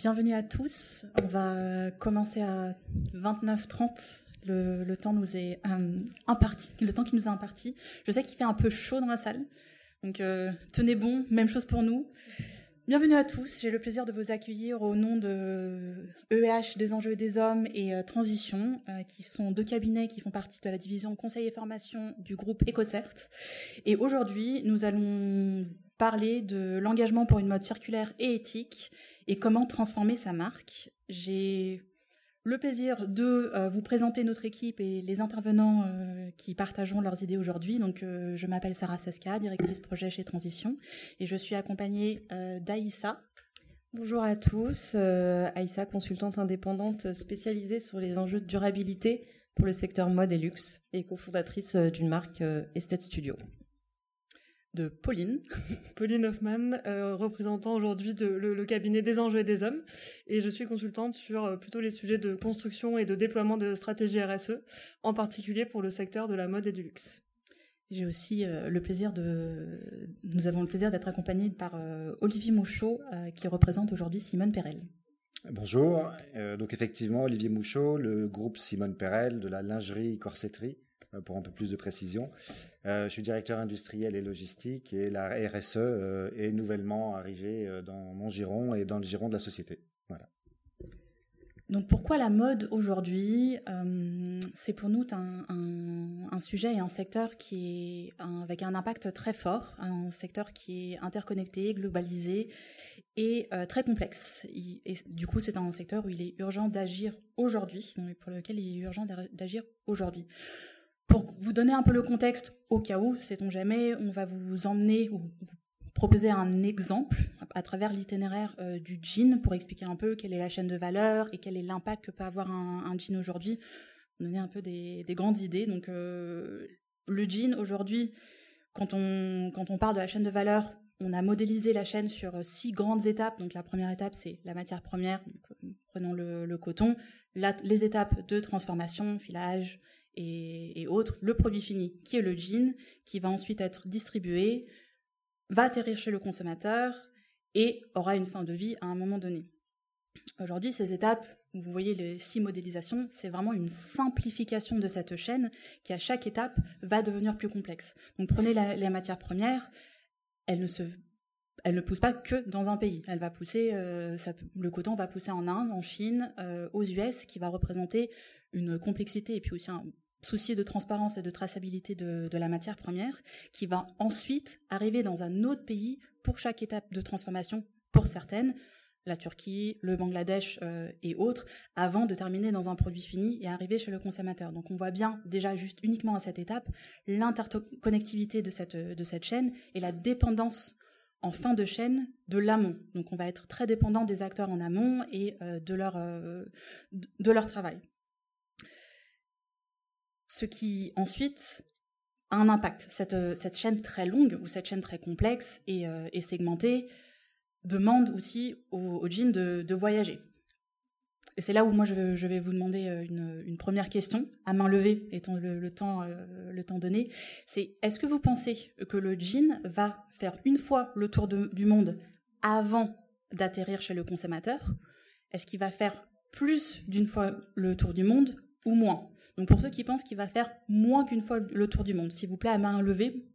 Bienvenue à tous. On va commencer à 29h30. Le, temps nous est euh, imparti, le temps qui nous est imparti. Je sais qu'il fait un peu chaud dans la salle, donc euh, tenez bon. Même chose pour nous. Bienvenue à tous. J'ai le plaisir de vous accueillir au nom de EEH des enjeux des hommes et euh, Transition, qui sont deux cabinets qui font partie de la division Conseil et formation du groupe EcoCert. Et aujourd'hui, nous allons parler de l'engagement pour une mode circulaire et éthique et comment transformer sa marque. J'ai le plaisir de euh, vous présenter notre équipe et les intervenants euh, qui partageront leurs idées aujourd'hui. Donc, euh, je m'appelle Sarah Seska, directrice projet chez Transition, et je suis accompagnée d'Aïssa. Bonjour à tous, Aïssa, consultante indépendante spécialisée sur les enjeux de durabilité pour le secteur mode et luxe et cofondatrice d'une marque Estate Studio de Pauline. Pauline Hoffman, euh, représentant aujourd'hui de, le, cabinet des enjeux et des hommes. Et je suis consultante sur euh, plutôt les sujets de construction et de déploiement de stratégies RSE, en particulier pour le secteur de la mode et du luxe. J'ai aussi euh, le plaisir de, nous avons le plaisir d'être accompagnés par Olivier Mouchot, qui représente aujourd'hui Simone Perel. Bonjour. donc effectivement, Olivier Mouchot, le groupe Simone Perel de la lingerie corsetterie pour un peu plus de précision. Euh, je suis directeur industriel et logistique et la RSE euh, est nouvellement arrivée dans mon giron et dans le giron de la société. Donc pourquoi la mode aujourd'hui C'est pour nous un, sujet et un secteur qui est avec un impact très fort, un secteur qui est interconnecté, globalisé et très complexe. Et, du coup, c'est un secteur où il est urgent d'agir aujourd'hui, pour lequel il est urgent d'agir aujourd'hui. Pour vous donner un peu le contexte, au cas où, sait-on jamais, on va vous emmener ou vous proposer un exemple à travers l'itinéraire euh, du jean pour expliquer un peu quelle est la chaîne de valeur et quel est l'impact que peut avoir un, jean aujourd'hui. Donner un peu des, des grandes idées. Donc euh, le jean aujourd'hui, quand on quand on parle de la chaîne de valeur, on a modélisé la chaîne sur six grandes étapes. Donc la première étape, c'est la matière première, prenons le, coton, les étapes de transformation, filage, et, autres, le produit fini, qui est le jean, qui va ensuite être distribué, va atterrir chez le consommateur et aura une fin de vie à un moment donné. Aujourd'hui, ces étapes, vous voyez les six modélisations, c'est vraiment une simplification de cette chaîne qui, à chaque étape, va devenir plus complexe. Donc prenez les matières premières, elles ne se elle ne pousse pas que dans un pays. Elle va pousser, euh, le coton va pousser en Inde, en Chine, euh, aux US, qui va représenter une complexité et puis aussi un souci de transparence et de traçabilité de, de, la matière première, qui va ensuite arriver dans un autre pays pour chaque étape de transformation, pour certaines, la Turquie, le Bangladesh euh, et autres, avant de terminer dans un produit fini et arriver chez le consommateur. Donc on voit bien déjà juste uniquement à cette étape l'interconnectivité de cette, de cette chaîne et la dépendance en fin de chaîne de l'amont. Donc on va être très dépendant des acteurs en amont et euh, de, leur, euh, de leur travail ce qui ensuite a un impact. Cette, cette chaîne très longue ou cette chaîne très complexe et, euh, segmentée demande aussi au, jean de, voyager. Et c'est là où moi je vais, vous demander euh, une, première question, à main levée, étant le, temps, euh, donné. C'est est-ce que vous pensez que le jean va faire une fois le tour du monde avant d'atterrir chez le consommateur? Est-ce qu'il va faire plus d'une fois le tour du monde ou moins. Donc pour ceux qui pensent qu'il va faire moins qu'une fois le tour du monde, s'il vous plaît, à main levée.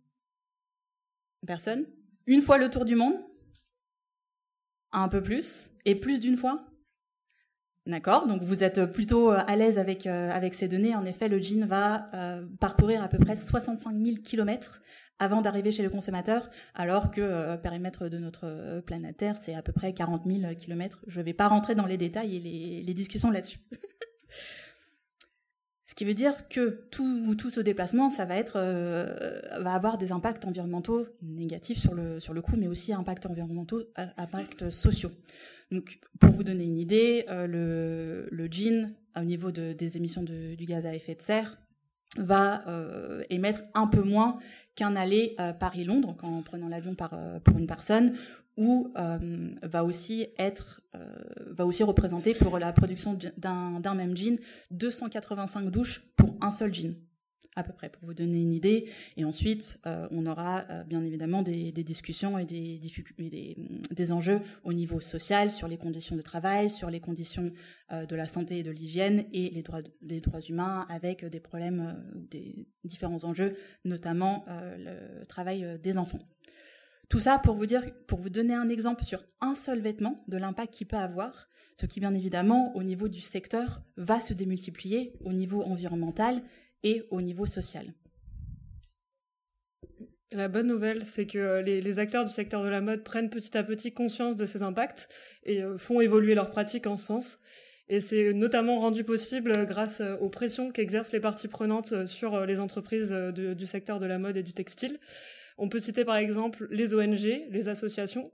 Personne Une fois le tour du monde Un peu plus Et plus d'une fois D'accord, donc vous êtes plutôt euh, à l'aise avec euh, avec ces données. En effet, le jean va euh, parcourir à peu près 65 000 kilomètres avant d'arriver chez le consommateur, alors que euh, périmètre de notre planète Terre, c'est à peu près 40 000 kilomètres. Je ne vais pas rentrer dans les détails et les discussions là-dessus. Ce qui veut dire que tout, ce déplacement, ça va être, euh, va avoir des impacts environnementaux négatifs sur le sur le coût, mais aussi impacts environnementaux, euh, impacts sociaux. Donc, pour vous donner une idée, euh, le le jean au niveau de, des émissions de, du gaz à effet de serre va émettre un peu moins qu'un aller Paris-Londres en prenant l'avion par pour une personne ou euh, va aussi être va aussi représenter pour la production d'un même jean 285 douches pour un seul jean à peu près, pour vous donner une idée. Et ensuite, euh, on aura euh, bien évidemment des, discussions et des, des, des, enjeux au niveau social, sur les conditions de travail, sur les conditions euh, de la santé et de l'hygiène, et les droits, les droits humains, avec des problèmes, des différents enjeux, notamment le travail des enfants. Tout ça pour vous dire, pour vous donner un exemple sur un seul vêtement de l'impact qu'il peut avoir, ce qui bien évidemment au niveau du secteur va se démultiplier au niveau environnemental et au niveau social. La bonne nouvelle, c'est que les, acteurs du secteur de la mode prennent petit à petit conscience de ces impacts et euh, font évoluer leurs pratiques en sens. Et c'est notamment rendu possible grâce euh, aux pressions qu'exercent les parties prenantes euh, sur les entreprises du secteur de la mode et du textile. On peut citer par exemple les ONG, les associations,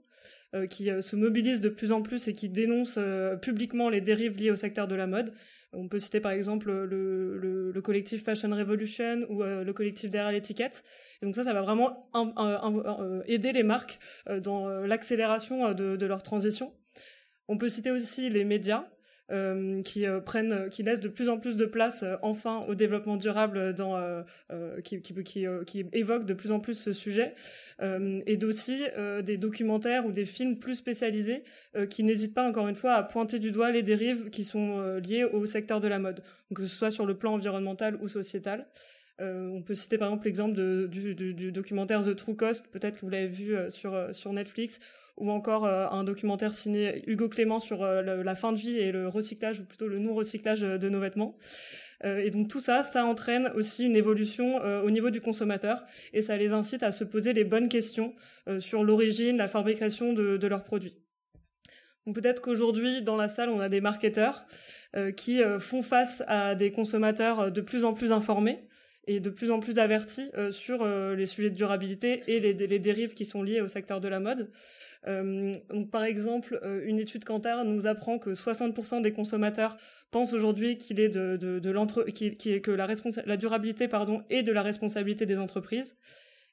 qui se mobilisent de plus en plus et qui dénoncent publiquement les dérives liées au secteur de la mode, on peut citer par exemple le, collectif Fashion Revolution ou euh, le collectif derrière l'étiquette. Et donc ça, ça va vraiment euh, aider les marques euh, dans l'accélération de, leur transition. On peut citer aussi les médias. Qui prennent, qui laissent de plus en plus de place enfin au développement durable, dans, qui, évoquent de plus en plus ce sujet, et d'aussi des documentaires ou des films plus spécialisés qui n'hésitent pas encore une fois à pointer du doigt les dérives qui sont liées au secteur de la mode, que ce soit sur le plan environnemental ou sociétal. on peut citer par exemple l'exemple du, documentaire The True Cost, peut-être que vous l'avez vu sur Netflix, ou encore euh, un documentaire signé Hugo Clément sur euh, la fin de vie et le recyclage, ou plutôt le non-recyclage euh, de nos vêtements. et donc tout ça, ça entraîne aussi une évolution au niveau du consommateur et ça les incite à se poser les bonnes questions sur l'origine, la fabrication de, leurs produits. Peut-être qu'aujourd'hui, dans la salle, on a des marketeurs qui font face à des consommateurs de plus en plus informés et de plus en plus avertis sur les sujets de durabilité et les, dérives qui sont liées au secteur de la mode. Euh, donc, par exemple, euh, une étude Kantar nous apprend que 60% des consommateurs pensent aujourd'hui qu'il est de, l'entre, que la, la durabilité pardon est de la responsabilité des entreprises.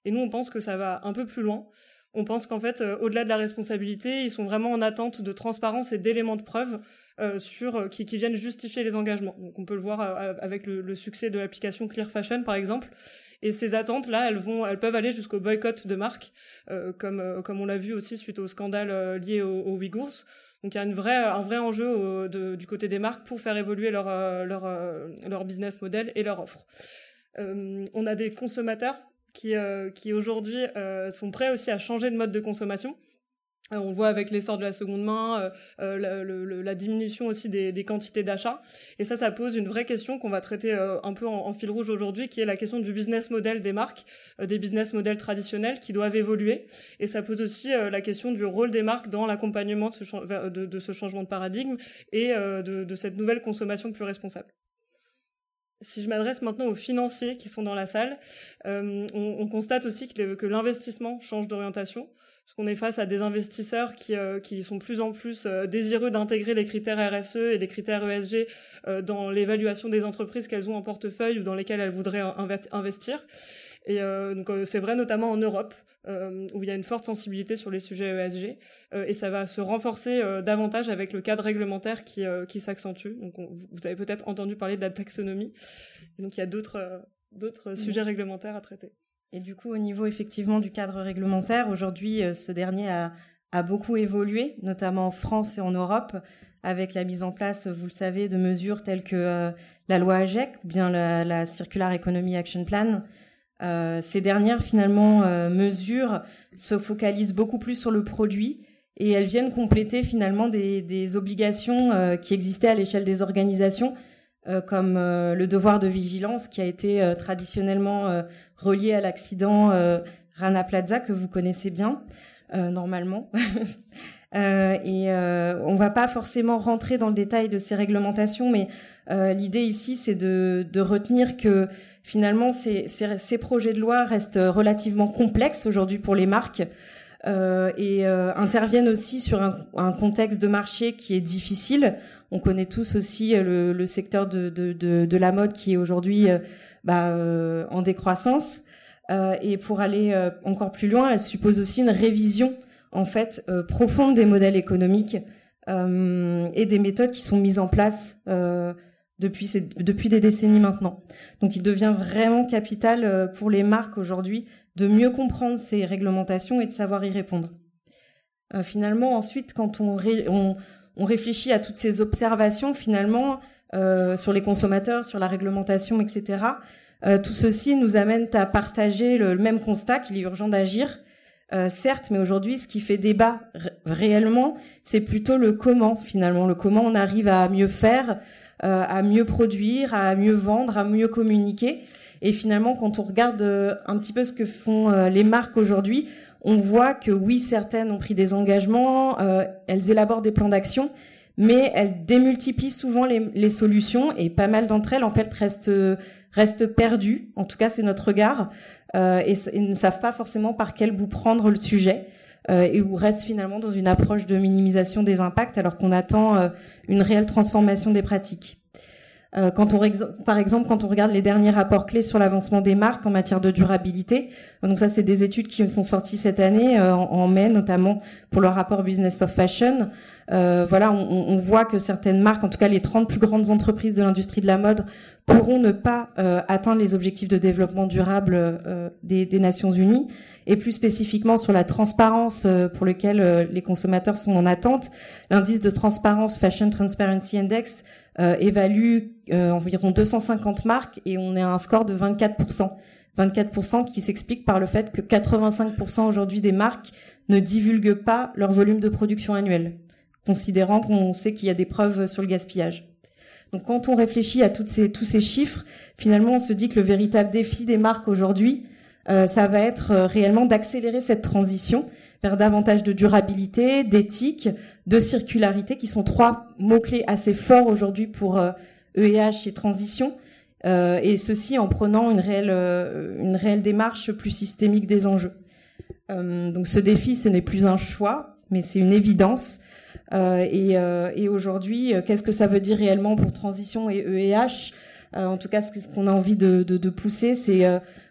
Et nous, on pense que ça va un peu plus loin. On pense qu'en fait, euh, au-delà de la responsabilité, ils sont vraiment en attente de transparence et d'éléments de preuve sur qui, qui, viennent justifier les engagements. Donc, on peut le voir avec le, le succès de l'application Clear Fashion, par exemple. Et ces attentes-là, elles vont, elles peuvent aller jusqu'au boycott de marques, euh, comme euh, comme on l'a vu aussi suite au scandale euh, lié aux, aux Ouïghours. Donc il y a une vraie, un vrai enjeu du côté des marques pour faire évoluer leur leur leur business model et leur offre. on a des consommateurs qui qui aujourd'hui sont prêts aussi à changer de mode de consommation on le voit avec l'essor de la seconde main, euh, euh, la, diminution aussi des, quantités d'achat. Et ça, ça pose une vraie question qu'on va traiter un peu en, fil rouge aujourd'hui, qui est la question du business model des marques, des business models traditionnels qui doivent évoluer. Et ça pose aussi la question du rôle des marques dans l'accompagnement de, ce changement de paradigme et de, cette nouvelle consommation plus responsable. Si je m'adresse maintenant aux financiers qui sont dans la salle, on, constate aussi que l'investissement change d'orientation parce qu'on est face à des investisseurs qui, euh, qui sont plus en plus euh, désireux d'intégrer les critères RSE et les critères ESG euh, dans l'évaluation des entreprises qu'elles ont en portefeuille ou dans lesquelles elles voudraient investir. Et donc c'est vrai notamment en Europe. où il y a une forte sensibilité sur les sujets ESG, et ça va se renforcer davantage avec le cadre réglementaire qui, qui s'accentue. Donc vous avez peut-être entendu parler de la taxonomie, et donc il y a d'autres d'autres sujets réglementaires à traiter. Et du coup, au niveau effectivement du cadre réglementaire, aujourd'hui, euh, ce dernier a, beaucoup évolué, notamment en France et en Europe, avec la mise en place, vous le savez, de mesures telles que euh, la loi AGEC ou bien la, la Circular Economy Action Plan. Euh, ces dernières, finalement, mesures se focalisent beaucoup plus sur le produit et elles viennent compléter finalement des obligations qui existaient à l'échelle des organisations, comme le devoir de vigilance qui a été traditionnellement relié à l'accident euh, Rana Plaza que vous connaissez bien euh, normalement. Euh, et euh, on va pas forcément rentrer dans le détail de ces réglementations, mais euh, l'idée ici, c'est de, de, retenir que finalement, ces, ces, ces, projets de loi restent relativement complexes aujourd'hui pour les marques euh, et interviennent aussi sur un, contexte de marché qui est difficile. On connaît tous aussi le, le secteur de, la mode qui est aujourd'hui bah, euh, en décroissance. Euh, et pour aller euh, encore plus loin, elle suppose aussi une révision en fait profonde des modèles économiques et des méthodes qui sont mises en place depuis, des décennies maintenant. Donc il devient vraiment capital euh, pour les marques aujourd'hui de mieux comprendre ces réglementations et de savoir y répondre. Euh, finalement, ensuite, quand on, réfléchit à toutes ces observations, finalement, euh, sur les consommateurs, sur la réglementation, etc., euh, tout ceci nous amène à partager le, même constat qu'il est urgent d'agir. Certes, mais aujourd'hui, ce qui fait débat réellement, c'est plutôt le comment, finalement, le comment on arrive à mieux faire, à mieux produire, à mieux vendre, à mieux communiquer. Et finalement, quand on regarde euh, un petit peu ce que font euh, les marques aujourd'hui, on voit que oui, certaines ont pris des engagements, elles élaborent des plans d'action, mais elles démultiplient souvent les, solutions et pas mal d'entre elles, en fait, restent, restent perdues. En tout cas, c'est notre regard et, ne savent pas forcément par quel bout prendre le sujet. et restent finalement dans une approche de minimisation des impacts alors qu'on attend une réelle transformation des pratiques. Euh, quand on, par exemple, quand on regarde les derniers rapports clés sur l'avancement des marques en matière de durabilité, donc ça, c'est des études qui sont sorties cette année, euh, en, mai, notamment pour le rapport Business of Fashion. Euh, voilà, on, on, voit que certaines marques, en tout cas les 30 plus grandes entreprises de l'industrie de la mode, pourront ne pas euh, atteindre les objectifs de développement durable euh, des, des, Nations Unies. Et plus spécifiquement sur la transparence pour lequel les consommateurs sont en attente, l'indice de transparence Fashion Transparency Index évalue euh, environ 250 marques et on est à un score de 24%. 24% qui s'explique par le fait que 85% aujourd'hui des marques ne divulguent pas leur volume de production annuel, considérant qu'on sait qu'il y a des preuves sur le gaspillage. Donc quand on réfléchit à toutes ces, tous ces chiffres, finalement on se dit que le véritable défi des marques aujourd'hui, euh, ça va être euh, réellement d'accélérer cette transition vers davantage de durabilité, d'éthique, de circularité, qui sont trois mots-clés assez forts aujourd'hui pour EEH e et transition, euh, et ceci en prenant une réelle, euh, une réelle démarche plus systémique des enjeux. Euh, donc ce défi, ce n'est plus un choix, mais c'est une évidence. Euh, et, euh, et aujourd'hui, qu'est-ce que ça veut dire réellement pour transition et EEH En tout cas, ce qu'on a envie de, de, de pousser, c'est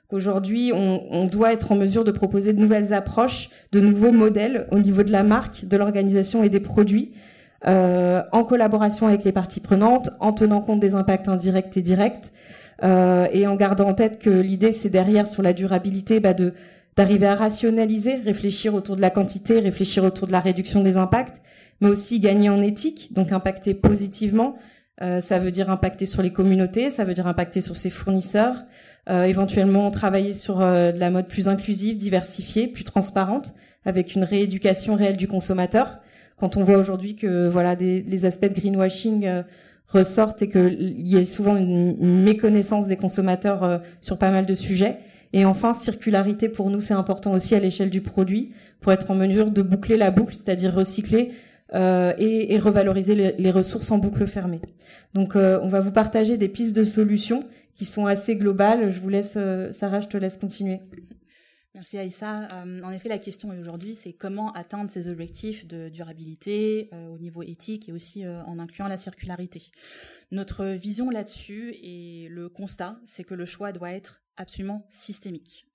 qu'aujourd'hui, on, doit être en mesure de proposer de nouvelles approches, de nouveaux modèles au niveau de la marque, de l'organisation et des produits, euh, en collaboration avec les parties prenantes, en tenant compte des impacts indirects et directs, euh, et en gardant en tête que l'idée, c'est derrière, sur la durabilité, bah, de d'arriver à rationaliser, réfléchir autour de la quantité, réfléchir autour de la réduction des impacts, mais aussi gagner en éthique, donc impacter positivement. Euh, ça veut dire impacter sur les communautés, ça veut dire impacter sur ses fournisseurs, éventuellement travailler sur euh, de la mode plus inclusive, diversifiée, plus transparente, avec une rééducation réelle du consommateur. Quand on voit aujourd'hui que voilà des, les aspects de greenwashing euh, ressortent et qu'il y a souvent une, une, méconnaissance des consommateurs sur pas mal de sujets. Et enfin, circularité pour nous, c'est important aussi à l'échelle du produit pour être en mesure de boucler la boucle, c'est-à-dire recycler euh, et, et, revaloriser les, les, ressources en boucle fermée. Donc, euh, on va vous partager des pistes de solutions qui sont assez globales. Je vous laisse, euh, Sarah, je te laisse continuer. Merci Aïssa. Euh, en effet, la question aujourd'hui, c'est comment atteindre ces objectifs de durabilité euh, au niveau éthique et aussi en incluant la circularité. Notre vision là-dessus et le constat, c'est que le choix doit être absolument systémique.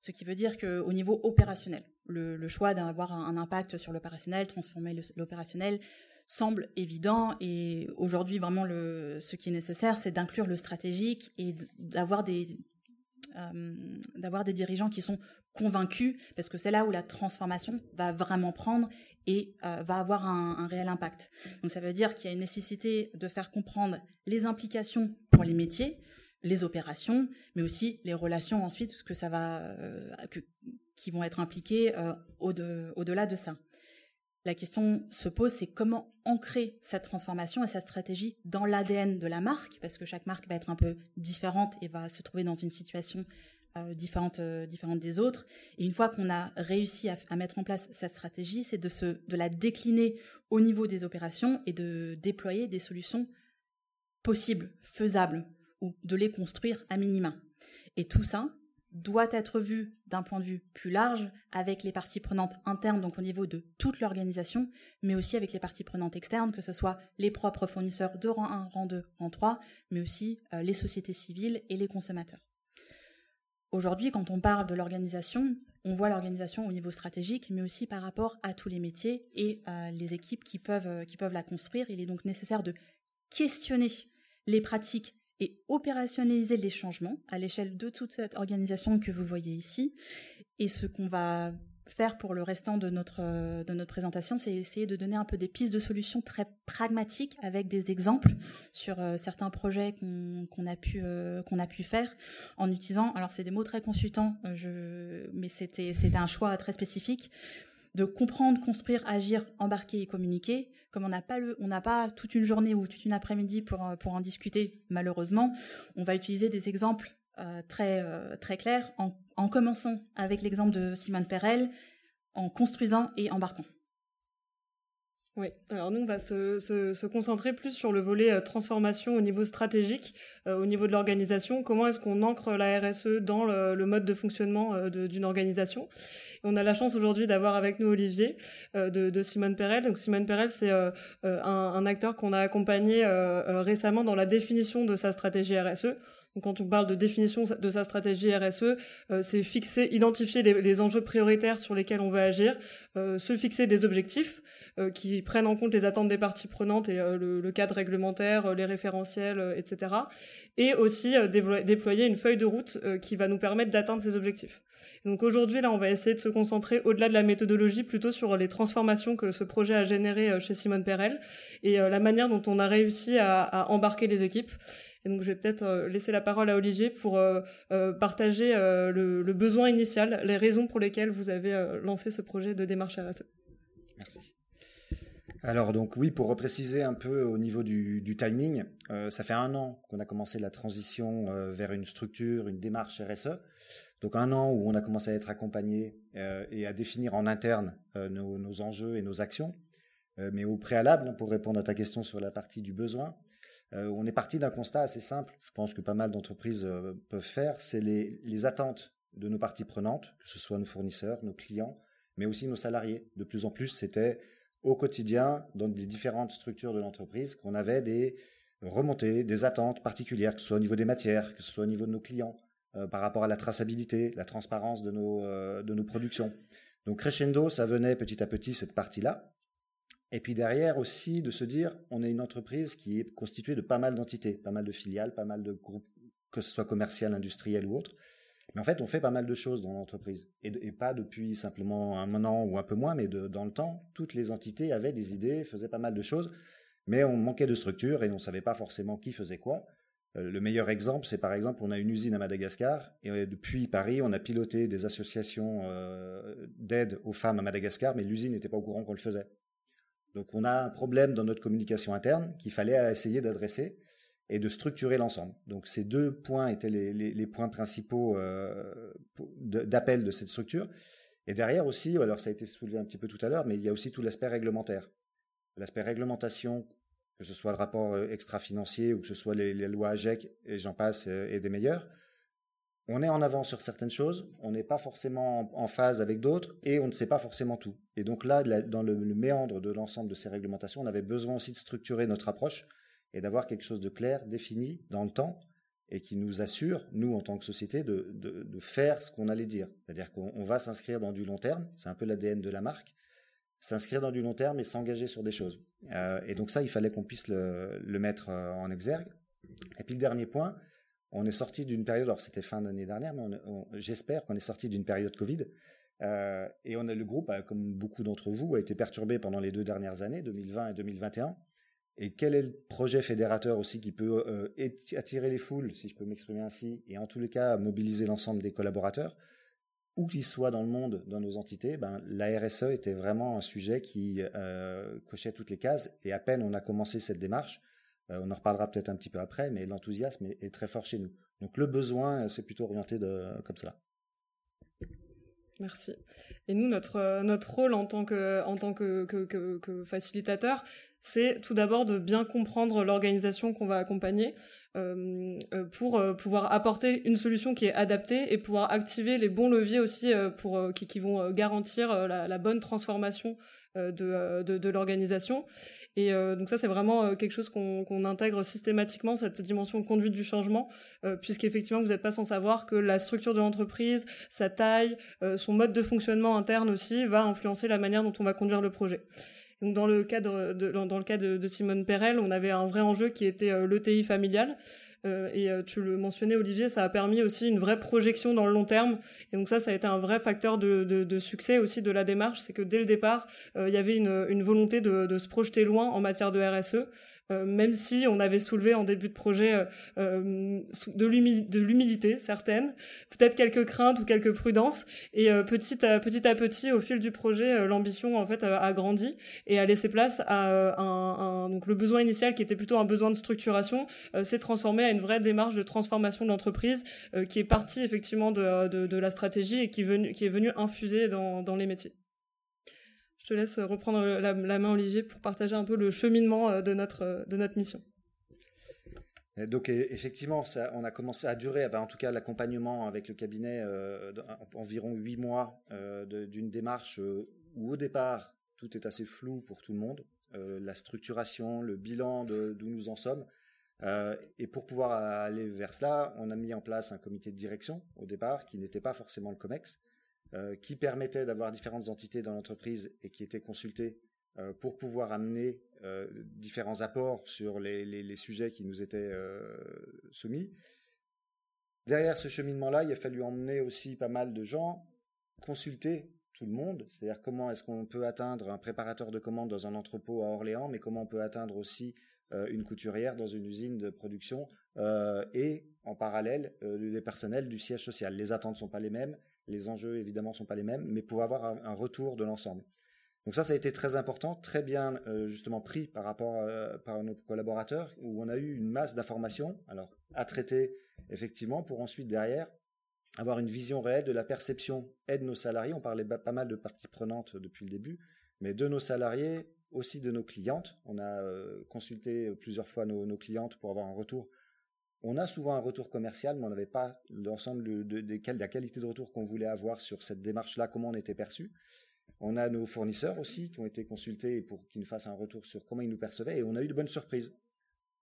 Ce qui veut dire qu'au niveau opérationnel, le, choix d'avoir un, impact sur l'opérationnel, transformer l'opérationnel, semble évident et aujourd'hui vraiment le, ce qui est nécessaire c'est d'inclure le stratégique et d'avoir des euh, des dirigeants qui sont convaincus parce que c'est là où la transformation va vraiment prendre et euh, va avoir un, réel impact. Donc ça veut dire qu'il y a une nécessité de faire comprendre les implications pour les métiers, les opérations, mais aussi les relations ensuite que ça va euh, que, qui vont être impliquées au-delà de, au de ça la question se pose, c'est comment ancrer cette transformation et cette stratégie dans l'ADN de la marque, parce que chaque marque va être un peu différente et va se trouver dans une situation euh, différente, euh, différente des autres. Et une fois qu'on a réussi à, mettre en place cette stratégie, c'est de, de la décliner au niveau des opérations et de déployer des solutions possibles, faisables, ou de les construire à minima. Et tout ça, doit être vu d'un point de vue plus large avec les parties prenantes internes, donc au niveau de toute l'organisation, mais aussi avec les parties prenantes externes, que ce soit les propres fournisseurs de rang 1, rang 2, rang 3, mais aussi euh, les sociétés civiles et les consommateurs. Aujourd'hui, quand on parle de l'organisation, on voit l'organisation au niveau stratégique, mais aussi par rapport à tous les métiers et euh, les équipes euh, qui peuvent la construire. Il est donc nécessaire de questionner les pratiques et opérationnaliser les changements à l'échelle de toute cette organisation que vous voyez ici. Et ce qu'on va faire pour le restant de notre, de notre présentation, c'est essayer de donner un peu des pistes de solutions très pragmatiques avec des exemples sur euh, certains projets qu'on a, pu, euh, qu'on a pu faire en utilisant, alors c'est des mots très consultants, euh, je, mais c'était un choix très spécifique, de comprendre, construire, agir, embarquer et communiquer. Comme on n'a pas le, pas toute une journée ou toute une après-midi pour, pour en discuter, malheureusement, on va utiliser des exemples euh, très, euh, très clair en, en commençant avec l'exemple de Simone Perel, en construisant et embarquant. Oui, alors nous, on va se, se, se, concentrer plus sur le volet euh, transformation au niveau stratégique, euh, au niveau de l'organisation. Comment est-ce qu'on ancre la RSE dans le, mode de fonctionnement euh, d'une organisation? On a la chance aujourd'hui d'avoir avec nous Olivier de, de, Simone Perel. Donc Simone Perel, c'est un, un, acteur qu'on a accompagné récemment dans la définition de sa stratégie RSE. Donc, quand on parle de définition de sa stratégie RSE, euh, c'est fixer, identifier les, enjeux prioritaires sur lesquels on veut agir, euh, se fixer des objectifs euh, qui prennent en compte les attentes des parties prenantes et le, cadre réglementaire, les référentiels, etc. Et aussi déployer une feuille de route qui va nous permettre d'atteindre ces objectifs. Donc aujourd'hui, là, on va essayer de se concentrer au-delà de la méthodologie, plutôt sur les transformations que ce projet a générées chez Simone Perel et la manière dont on a réussi à, à embarquer les équipes. Et donc, je vais peut-être euh, laisser la parole à Olivier pour euh, euh, partager le, besoin initial, les raisons pour lesquelles vous avez lancé ce projet de démarche RSE. Merci. Alors donc oui, pour repréciser un peu au niveau du, timing, ça fait un an qu'on a commencé la transition vers une structure, une démarche RSE. Donc un an où on a commencé à être accompagné et à définir en interne nos, nos, enjeux et nos actions. mais au préalable, pour répondre à ta question sur la partie du besoin, euh, on est parti d'un constat assez simple, je pense que pas mal d'entreprises euh, peuvent faire, c'est les, attentes de nos parties prenantes, que ce soit nos fournisseurs, nos clients, mais aussi nos salariés. De plus en plus, c'était au quotidien, dans les différentes structures de l'entreprise, qu'on avait des remontées, des attentes particulières, que ce soit au niveau des matières, que ce soit au niveau de nos clients, euh, par rapport à la traçabilité, la transparence de nos, de nos productions. Donc crescendo, ça venait petit à petit cette partie-là. Et puis derrière aussi de se dire, on est une entreprise qui est constituée de pas mal d'entités, pas mal de filiales, pas mal de groupes, que ce soit commercial, industriel ou autre. Mais en fait, on fait pas mal de choses dans l'entreprise. Et, pas depuis simplement un an ou un peu moins, mais de, dans le temps, toutes les entités avaient des idées, faisaient pas mal de choses, mais on manquait de structure et on savait pas forcément qui faisait quoi. Euh, le meilleur exemple, c'est par exemple, on a une usine à Madagascar et euh, depuis Paris, on a piloté des associations euh, d'aide aux femmes à Madagascar, mais l'usine n'était pas au courant qu'on le faisait. Donc on a un problème dans notre communication interne qu'il fallait essayer d'adresser et de structurer l'ensemble. Donc ces deux points étaient les, points principaux euh, d'appel de cette structure. Et derrière aussi, alors ça a été soulevé un petit peu tout à l'heure, mais il y a aussi tout l'aspect réglementaire. L'aspect réglementation, que ce soit le rapport euh, extra-financier ou que ce soit les, les lois AGEC et j'en passe euh, et des meilleurs, on est en avance sur certaines choses, on n'est pas forcément en phase avec d'autres et on ne sait pas forcément tout. Et donc là, dans le, méandre de l'ensemble de ces réglementations, on avait besoin aussi de structurer notre approche et d'avoir quelque chose de clair, défini dans le temps et qui nous assure, nous en tant que société, de, faire ce qu'on allait dire. C'est-à-dire qu'on va s'inscrire dans du long terme, c'est un peu l'ADN de la marque, s'inscrire dans du long terme et s'engager sur des choses. Euh, et donc ça, il fallait qu'on puisse le, le mettre euh, en exergue. Et puis le dernier point, on est sorti d'une période, alors c'était fin d'année dernière, mais j'espère qu'on est sorti d'une période Covid. Euh, et on a le groupe, bah, comme beaucoup d'entre vous, a été perturbé pendant les deux dernières années, 2020 et 2021. Et quel est le projet fédérateur aussi qui peut euh, attirer les foules, si je peux m'exprimer ainsi, et en tous les cas mobiliser l'ensemble des collaborateurs, où qu'ils soient dans le monde, dans nos entités, ben, la RSE était vraiment un sujet qui euh, cochait toutes les cases. Et à peine on a commencé cette démarche, on en reparlera peut-être un petit peu après, mais l'enthousiasme est, très fort chez nous. Donc le besoin, c'est plutôt orienté comme cela. Merci. Et nous, notre, notre rôle en tant que, facilitateur, c'est tout d'abord de bien comprendre l'organisation qu'on va accompagner euh, euh pour euh, pouvoir apporter une solution qui est adaptée et pouvoir activer les bons leviers aussi euh, pour qui, vont garantir la, bonne transformation de l'organisation. Et euh, donc ça, c'est vraiment euh, quelque chose qu'on qu intègre systématiquement, cette dimension conduite du changement, euh, puisqu'effectivement, vous n'êtes pas sans savoir que la structure de l'entreprise, sa taille, son mode de fonctionnement interne aussi, va influencer la manière dont on va conduire le projet Donc dans le cadre de, dans, le cas de, de, Simone Perel, on avait un vrai enjeu qui était l'ETI familial. Euh, et euh, tu le mentionnais, Olivier, ça a permis aussi une vraie projection dans le long terme. Et donc ça, ça a été un vrai facteur de, succès aussi de la démarche. C'est que dès le départ, euh, il y avait une, volonté de, se projeter loin en matière de RSE. Euh, même si on avait soulevé en début de projet euh, euh de l'humilité certaines, peut-être quelques craintes ou quelques prudences, et petit, à, petit à petit, au fil du projet, l'ambition en fait a, grandi et a laissé place à un, donc le besoin initial qui était plutôt un besoin de structuration s'est transformé à une vraie démarche de transformation de l'entreprise qui est partie effectivement de, de, la stratégie et qui est venue qui est venue infuser dans, dans les métiers. Je te laisse reprendre la, main, Olivier, pour partager un peu le cheminement euh, de notre, euh, de notre mission. Donc effectivement, ça, on a commencé à durer, en tout cas l'accompagnement avec le cabinet, euh, environ huit mois d'une démarche où au départ tout est assez flou pour tout le monde, la structuration, le bilan d'où nous en sommes. et pour pouvoir aller vers cela, on a mis en place un comité de direction au départ qui n'était pas forcément le COMEX, euh, qui permettait d'avoir différentes entités dans l'entreprise et qui étaient consultées euh, pour pouvoir amener euh, différents apports sur les, sujets qui nous étaient soumis. Derrière ce cheminement-là, il a fallu emmener aussi pas mal de gens consulter tout le monde, c'est-à-dire comment est-ce qu'on peut atteindre un préparateur de commandes dans un entrepôt à Orléans, mais comment on peut atteindre aussi une couturière dans une usine de production et en parallèle les personnels du siège social. Les attentes sont pas les mêmes, les enjeux, évidemment, sont pas les mêmes, mais pour avoir un, retour de l'ensemble. Donc ça, ça a été très important, très bien euh, justement pris par rapport à, par nos collaborateurs, où on a eu une masse d'informations, alors à traiter effectivement, pour ensuite derrière avoir une vision réelle de la perception et de nos salariés. On parlait pas mal de parties prenantes depuis le début, mais de nos salariés, aussi de nos clientes. On a euh, consulté plusieurs fois nos, nos clientes pour avoir un retour on a souvent un retour commercial, mais on n'avait pas l'ensemble de, la qualité de retour qu'on voulait avoir sur cette démarche-là, comment on était perçu. On a nos fournisseurs aussi qui ont été consultés pour qu'ils nous fassent un retour sur comment ils nous percevaient, et on a eu de bonnes surprises.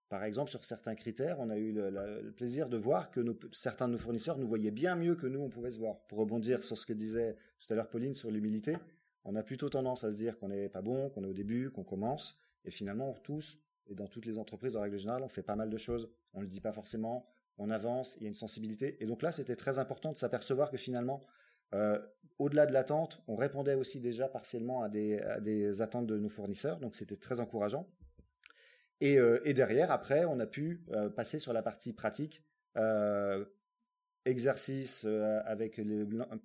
Par exemple, sur certains critères, on a eu le, plaisir de voir que certains de nos fournisseurs nous voyaient bien mieux que nous, on pouvait se voir. Pour rebondir sur ce que disait tout à l'heure Pauline sur l'humilité, on a plutôt tendance à se dire qu'on n'est pas bon, qu'on est au début, qu'on commence, et finalement, tous, et dans toutes les entreprises, en règle générale, on fait pas mal de choses. On ne le dit pas forcément, on avance, il y a une sensibilité. Et donc là, c'était très important de s'apercevoir que finalement, euh, au-delà de l'attente, on répondait aussi déjà partiellement à des, attentes de nos fournisseurs. Donc c'était très encourageant. Et, euh, derrière, après, on a pu euh, passer sur la partie pratique. Exercice avec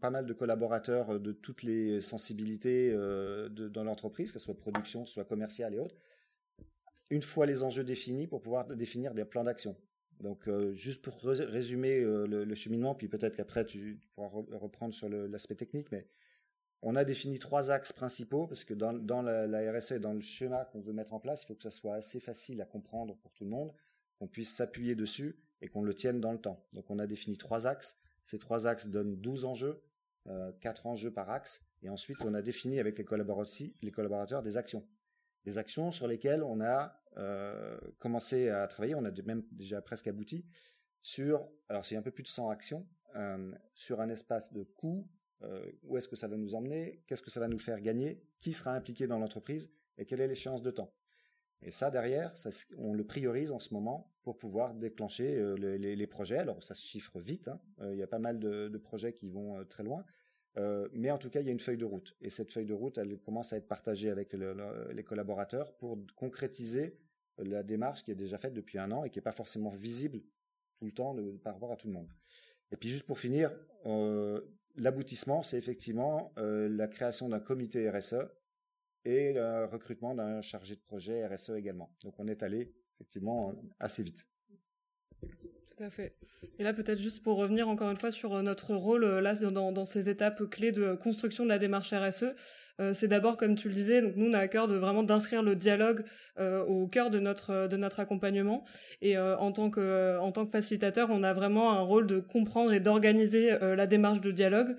pas mal de collaborateurs de toutes les sensibilités dans l'entreprise, que ce soit production, soit commerciale et autres une fois les enjeux définis pour pouvoir définir des plans d'action. Donc euh, juste pour résumer euh, le, cheminement, puis peut-être qu'après tu, pourras reprendre sur l'aspect technique, mais on a défini trois axes principaux parce que dans, la, RSE et dans le schéma qu'on veut mettre en place, il faut que ça soit assez facile à comprendre pour tout le monde, qu'on puisse s'appuyer dessus et qu'on le tienne dans le temps. Donc on a défini trois axes. Ces trois axes donnent 12 enjeux, euh, 4 enjeux par axe, et ensuite on a défini avec les les collaborateurs des actions des actions sur lesquelles on a euh, commencé à travailler, on a même déjà presque abouti sur, alors c'est un peu plus de 100 actions, euh, sur un espace de coût, euh, où est-ce que ça va nous emmener, qu'est-ce que ça va nous faire gagner, qui sera impliqué dans l'entreprise et quelle est l'échéance de temps. Et ça, derrière, on le priorise en ce moment pour pouvoir déclencher les, projets. Alors, ça se chiffre vite. Hein. il y a pas mal de projets qui vont très loin. Euh, mais en tout cas, il y a une feuille de route. Et cette feuille de route, elle commence à être partagée avec les collaborateurs pour concrétiser la démarche qui est déjà faite depuis un an et qui n'est pas forcément visible tout le temps par rapport à tout le monde. Et puis juste pour finir, euh, l'aboutissement, c'est effectivement euh, la création d'un comité RSE et le recrutement d'un chargé de projet RSE également. Donc on est allé effectivement assez vite. Et là, peut-être juste pour revenir encore une fois sur euh, notre rôle euh, là dans, ces étapes clés de construction de la démarche RSE, euh, c'est d'abord, comme tu le disais, donc nous on a à cœur de vraiment d'inscrire le dialogue au cœur de notre de notre accompagnement. Et en tant que en tant que facilitateur, on a vraiment un rôle de comprendre et d'organiser la démarche de dialogue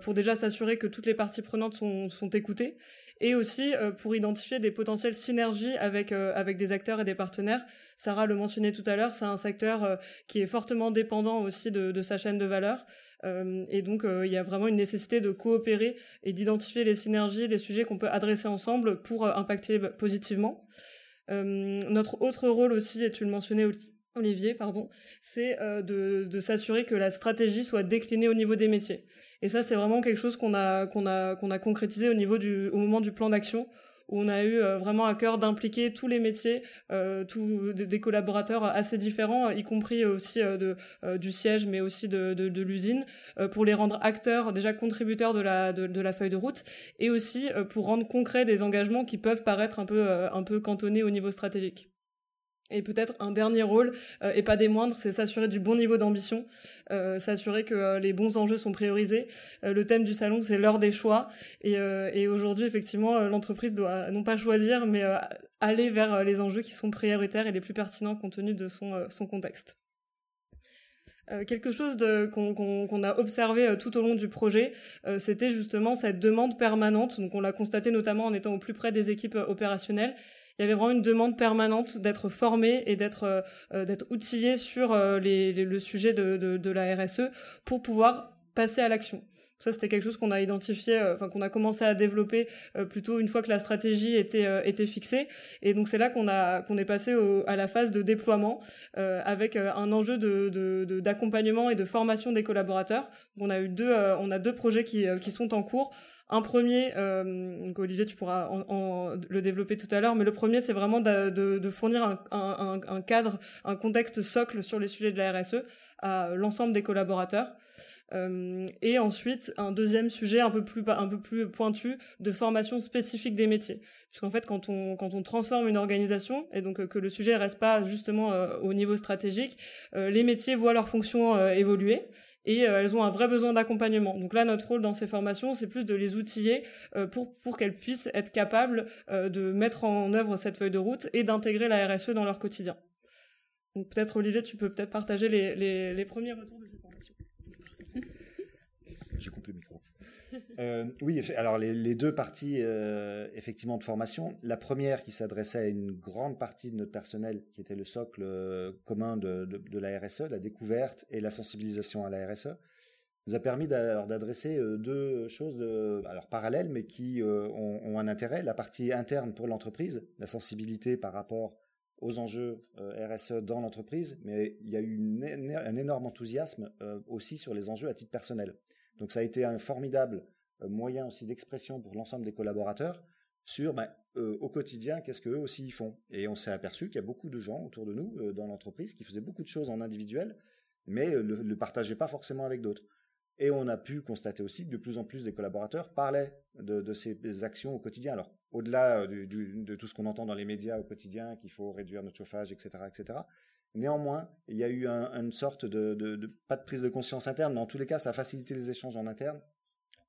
pour déjà s'assurer que toutes les parties prenantes sont sont écoutées et aussi pour identifier des potentielles synergies avec avec des acteurs et des partenaires. Sarah le mentionnait tout à l'heure, c'est un secteur qui est fortement dépendant aussi de, de sa chaîne de valeur. et donc, il y a vraiment une nécessité de coopérer et d'identifier les synergies, les sujets qu'on peut adresser ensemble pour impacter positivement. notre autre rôle aussi, et tu le mentionnais Olivier, pardon, c'est euh, de, s'assurer que la stratégie soit déclinée au niveau des métiers. Et ça, c'est vraiment quelque chose qu'on a qu'on a qu'on a concrétisé au niveau du au moment du plan d'action où on a eu euh, vraiment à cœur d'impliquer tous les métiers, euh, tous des collaborateurs assez différents, y compris aussi de, du siège, mais aussi de, de, l'usine, pour les rendre acteurs, déjà contributeurs de la, de, la feuille de route, et aussi pour rendre concret des engagements qui peuvent paraître un peu, un peu cantonnés au niveau stratégique. Et peut-être un dernier rôle, euh, et pas des moindres, c'est s'assurer du bon niveau d'ambition, euh, s'assurer que euh, les bons enjeux sont priorisés. le thème du salon, c'est l'heure des choix. Et, aujourd'hui, effectivement, l'entreprise doit non pas choisir, mais aller vers les enjeux qui sont prioritaires et les plus pertinents compte tenu de son, son contexte. quelque chose qu'on a observé tout au long du projet, c'était justement cette demande permanente. Donc on l'a constaté notamment en étant au plus près des équipes opérationnelles il y avait vraiment une demande permanente d'être formé et d'être euh, euh, outillé sur euh, le sujet de, la RSE pour pouvoir passer à l'action. Ça, c'était quelque chose qu'on a identifié, qu'on a commencé à développer plutôt une fois que la stratégie était fixée. Et donc c'est là qu'on a qu'on est passé à la phase de déploiement avec un enjeu d'accompagnement et de formation des collaborateurs. On a eu deux projets qui sont en cours. Un premier, euh, Olivier, tu pourras en, le développer tout à l'heure, mais le premier, c'est vraiment de, de, de fournir un, un, un, cadre, un contexte socle sur les sujets de la RSE à l'ensemble des collaborateurs. Euh, et ensuite, un deuxième sujet un peu plus un peu plus pointu de formation spécifique des métiers. Puisqu'en fait, quand on quand on transforme une organisation et donc euh, que le sujet reste pas justement euh, au niveau stratégique, euh, les métiers voient leur fonction évoluer et euh, elles ont un vrai besoin d'accompagnement. Donc là, notre rôle dans ces formations, c'est plus de les outiller euh, pour, pour qu'elles puissent être capables euh, de mettre en œuvre cette feuille de route et d'intégrer la RSE dans leur quotidien. Donc peut-être Olivier, tu peux peut-être partager les, les, les premiers retours de ces formations. J'ai coupé le micro. Euh, oui, alors les, deux parties euh, effectivement de formation. La première qui s'adressait à une grande partie de notre personnel, qui était le socle euh, commun de, la RSE, la découverte et la sensibilisation à la RSE, nous a permis d'adresser deux choses parallèles, mais qui ont, un intérêt. La partie interne pour l'entreprise, la sensibilité par rapport aux enjeux RSE dans l'entreprise, mais il y a eu un énorme enthousiasme aussi sur les enjeux à titre personnel. Donc ça a été un formidable euh, moyen aussi d'expression pour l'ensemble des collaborateurs sur ben, euh, au quotidien qu'est-ce qu'eux aussi font. Et on s'est aperçu qu'il y a beaucoup de gens autour de nous euh, dans l'entreprise qui faisaient beaucoup de choses en individuel, mais ne le, partageaient pas forcément avec d'autres. Et on a pu constater aussi que de plus en plus des collaborateurs parlaient de, ces actions au quotidien. Alors, au-delà de tout ce qu'on entend dans les médias au quotidien, qu'il faut réduire notre chauffage, etc., etc., Néanmoins, il y a eu une sorte de, pas de prise de conscience interne, mais en tous les cas, ça a facilité les échanges en interne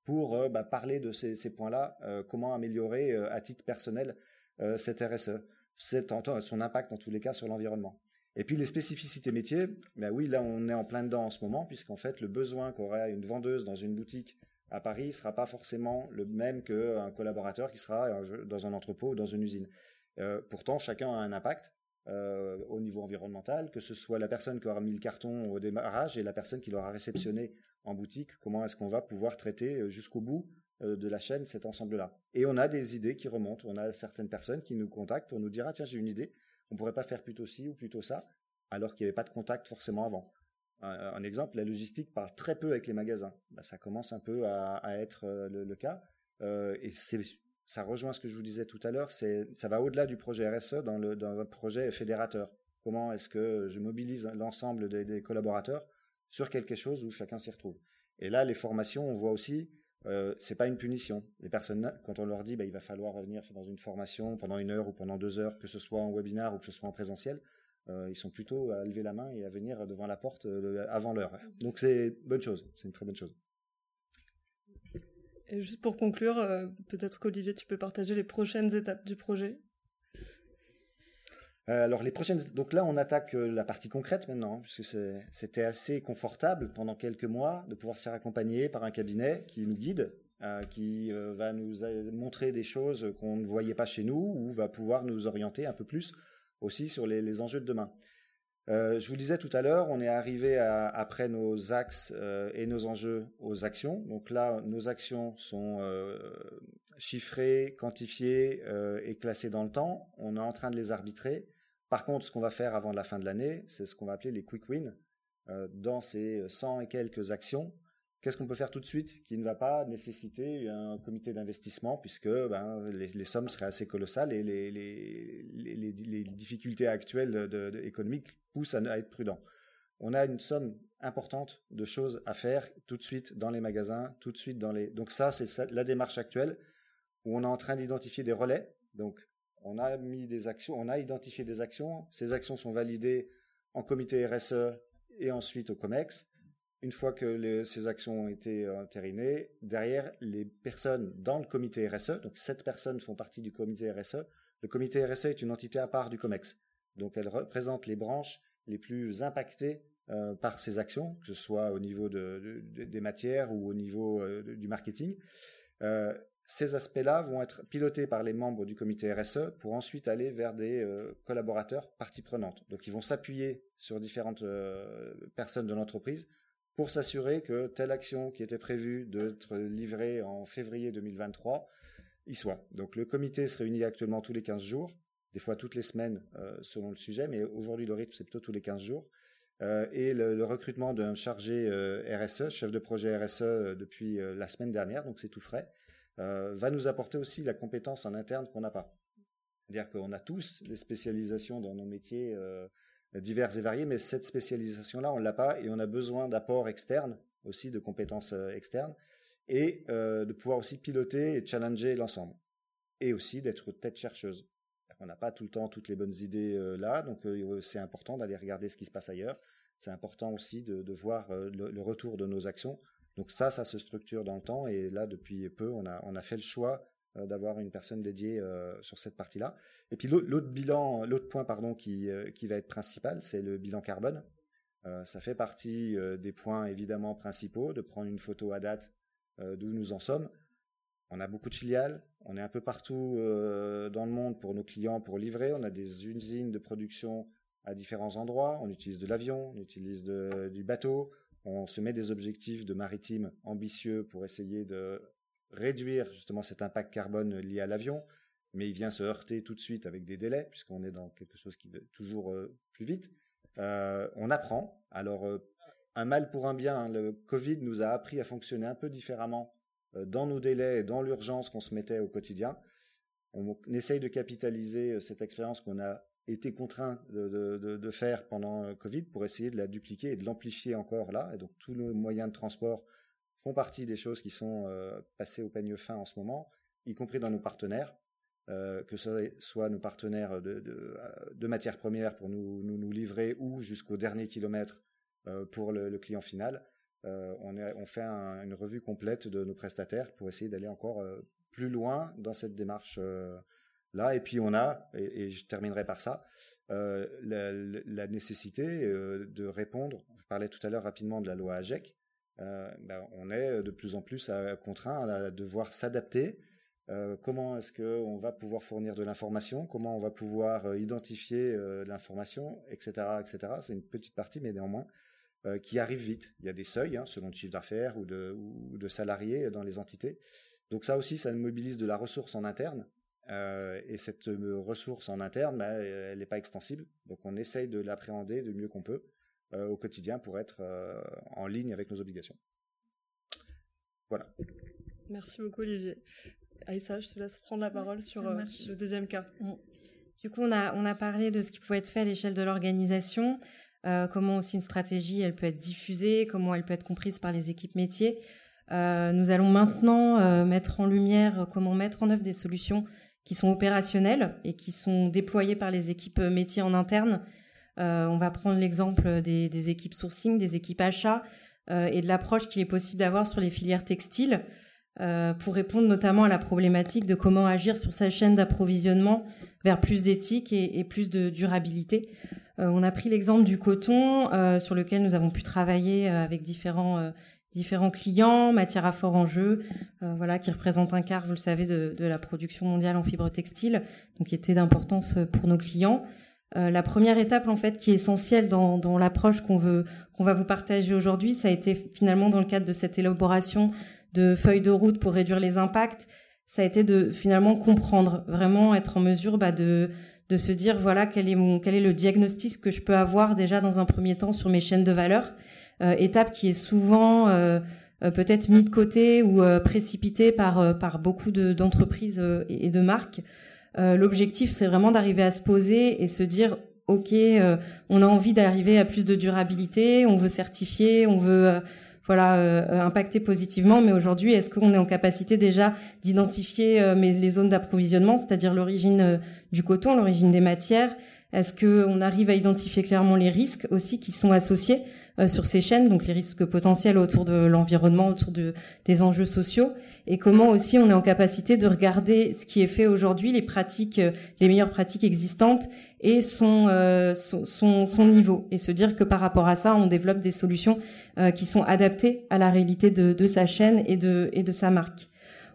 pour euh, bah, parler de ces, points-là, euh, comment améliorer euh, à titre personnel cette RSE, son impact en tous les cas sur l'environnement. Et puis les spécificités métiers, ben oui, là on est en plein dedans en ce moment, puisqu'en fait le besoin qu'aurait une vendeuse dans une boutique à Paris sera pas forcément le même qu'un collaborateur qui sera dans un entrepôt ou dans une usine. pourtant, chacun a un impact. Euh, au niveau environnemental, que ce soit la personne qui aura mis le carton au démarrage et la personne qui l'aura réceptionné en boutique, comment est-ce qu'on va pouvoir traiter euh, jusqu'au bout euh, de la chaîne cet ensemble-là. Et on a des idées qui remontent, on a certaines personnes qui nous contactent pour nous dire ah tiens j'ai une idée, on pourrait pas faire plutôt ci ou plutôt ça, alors qu'il n'y avait pas de contact forcément avant. Un, exemple, la logistique parle très peu avec les magasins. Bah, ça commence un peu à, être le, cas. et c'est ça rejoint ce que je vous disais tout à l'heure, ça va au-delà du projet RSE dans le projet fédérateur. Comment est-ce que je mobilise l'ensemble des, collaborateurs sur quelque chose où chacun s'y retrouve. Et là, les formations, on voit aussi, euh, c'est pas une punition. Les personnes, quand on leur dit, bah, il va falloir revenir dans une formation pendant une heure ou pendant deux heures, que ce soit en webinar ou que ce soit en présentiel, euh, ils sont plutôt à lever la main et à venir devant la porte euh, avant l'heure. Donc c'est bonne chose, c'est une très bonne chose. Et juste pour conclure, euh, peut-être qu'Olivier, tu peux partager les prochaines étapes du projet. Euh, alors les prochaines, donc là on attaque euh, la partie concrète maintenant, hein, puisque c'était assez confortable pendant quelques mois de pouvoir se faire accompagner par un cabinet qui nous guide qui va nous montrer des choses qu'on ne voyait pas chez nous ou va pouvoir nous orienter un peu plus aussi sur les enjeux de demain. Euh, je vous disais tout à l'heure, on est arrivé après nos axes euh, et nos enjeux aux actions. Donc là, nos actions sont euh, chiffrées, quantifiées et classées dans le temps. On est en train de les arbitrer. Par contre, ce qu'on va faire avant la fin de l'année, c'est ce qu'on va appeler les quick wins. dans ces 100 et quelques actions, qu'est-ce qu'on peut faire tout de suite qui ne va pas nécessiter un comité d'investissement puisque ben, les, sommes seraient assez colossales et les, difficultés actuelles économiques poussent à, être prudent. On a une somme importante de choses à faire tout de suite dans les magasins, tout de suite dans les. Donc ça, c'est la démarche actuelle où on est en train d'identifier des relais. Donc on a mis des actions, on a identifié des actions. Ces actions sont validées en comité RSE et ensuite au COMEX une fois que ces actions ont été entérinées, derrière, les personnes dans le comité RSE, donc sept personnes font partie du comité RSE. Le comité RSE est une entité à part du COMEX. Donc elle représente les branches les plus impactées euh, par ces actions, que ce soit au niveau des matières ou au niveau euh, du marketing. Euh, ces aspects-là vont être pilotés par les membres du comité RSE pour ensuite aller vers des collaborateurs parties prenantes. Donc ils vont s'appuyer sur différentes personnes de l'entreprise pour s'assurer que telle action qui était prévue d'être livrée en février 2023 y soit. Donc le comité se réunit actuellement tous les 15 jours, des fois toutes les semaines euh, selon le sujet, mais aujourd'hui le rythme c'est plutôt tous les 15 jours. Euh, et le, recrutement d'un chargé euh, RSE, chef de projet RSE depuis la semaine dernière, donc c'est tout frais, va nous apporter aussi la compétence en interne qu'on n'a pas. C'est-à-dire qu'on a tous des spécialisations dans nos métiers divers et variés, mais cette spécialisation-là, on ne l'a pas et on a besoin d'apports externes, aussi de compétences euh, externes, et euh, de pouvoir aussi piloter et challenger l'ensemble. Et aussi d'être tête chercheuse. On n'a pas tout le temps toutes les bonnes idées euh, là, donc c'est important d'aller regarder ce qui se passe ailleurs. C'est important aussi de, voir le, retour de nos actions. Donc ça, ça se structure dans le temps, et là, depuis peu, on a, fait le choix euh, d'avoir une personne dédiée euh, sur cette partie-là. Et puis l'autre bilan, l'autre point pardon qui euh, qui va être principal, c'est le bilan carbone. ça fait partie des points évidemment principaux de prendre une photo à date d'où nous en sommes. On a beaucoup de filiales, on est un peu partout dans le monde pour nos clients pour livrer. On a des usines de production à différents endroits. On utilise de l'avion, on utilise du bateau. On se met des objectifs de maritime ambitieux pour essayer de réduire justement cet impact carbone lié à l'avion, mais il vient se heurter tout de suite avec des délais, puisqu'on est dans quelque chose qui va toujours euh, plus vite. Euh, on apprend. Alors, euh, un mal pour un bien, hein. le Covid nous a appris à fonctionner un peu différemment dans nos délais et dans l'urgence qu'on se mettait au quotidien. On, essaye de capitaliser cette expérience qu'on a été contraint de, de, faire pendant Covid pour essayer de la dupliquer et de l'amplifier encore là. Et donc tous nos moyens de transport font partie des choses qui sont euh, passées au peigne fin en ce moment, y compris dans nos partenaires, euh, que ce soit nos partenaires de, de, matières premières pour nous, livrer ou jusqu'au dernier kilomètre euh, pour le, client final. on, fait une revue complète de nos prestataires pour essayer d'aller encore plus loin dans cette démarche là. Et puis on a, et, je terminerai par ça, la, la, nécessité de répondre. Je parlais tout à l'heure rapidement de la loi AGEC. Euh, ben, on est de plus en plus contraint à devoir s'adapter. Euh, comment est-ce qu'on va pouvoir fournir de l'information? Comment on va pouvoir euh, identifier l'information, etc., etc. C'est une petite partie, mais néanmoins qui arrive vite. Il y a des seuils hein, selon le chiffre d'affaires ou de, de salariés dans les entités. Donc ça aussi, ça mobilise de la ressource en interne. et cette ressource en interne, ben, elle n'est pas extensible. Donc on essaye de l'appréhender du mieux qu'on peut. Euh, au quotidien pour être euh, en ligne avec nos obligations. Voilà. Merci beaucoup Olivier. Aïssa, je te laisse prendre la parole sur euh, le deuxième cas. Mm. Du coup, on a, on a parlé de ce qui pouvait être fait à l'échelle de l'organisation, comment aussi une stratégie, elle peut être diffusée, comment elle peut être comprise par les équipes métiers. nous allons maintenant mettre en lumière comment mettre en œuvre des solutions qui sont opérationnelles et qui sont déployées par les équipes métiers en interne euh, on va prendre l'exemple des, équipes sourcing, des équipes achats euh, et de l'approche qu'il est possible d'avoir sur les filières textiles euh, pour répondre notamment à la problématique de comment agir sur sa chaîne d'approvisionnement vers plus d'éthique et, plus de durabilité. on a pris l'exemple du coton sur lequel nous avons pu travailler avec différents différents clients, matières à fort enjeu, euh, voilà, qui représentent un quart, vous le savez, de, de, la production mondiale en fibre textile, donc qui était d'importance pour nos clients. Euh, la première étape, en fait, qui est essentielle dans, l'approche qu'on veut, qu'on va vous partager aujourd'hui, ça a été finalement dans le cadre de cette élaboration de feuilles de route pour réduire les impacts, ça a été de finalement comprendre, vraiment être en mesure bah, de se dire voilà quel est le diagnostic que je peux avoir déjà dans un premier temps sur mes chaînes de valeur. Euh, étape qui est souvent euh, peut-être mis de côté ou précipitée par beaucoup de d'entreprises et de marques l'objectif c'est vraiment d'arriver à se poser et se dire ok on a envie d'arriver à plus de durabilité on veut certifier on veut voilà euh, impacter positivement. Mais aujourd'hui, est-ce qu'on est en capacité déjà d'identifier euh, les zones d'approvisionnement, c'est-à-dire l'origine euh, du coton, l'origine des matières? Est-ce qu'on arrive à identifier clairement les risques aussi qui sont associés sur ces chaînes, donc les risques potentiels autour de l'environnement, autour de, des enjeux sociaux, et comment aussi on est en capacité de regarder ce qui est fait aujourd'hui, les pratiques, les meilleures pratiques existantes, et son, euh, son, son, niveau et se dire que par rapport à ça, on développe des solutions euh, qui sont adaptées à la réalité de, de, sa chaîne et de, et de sa marque.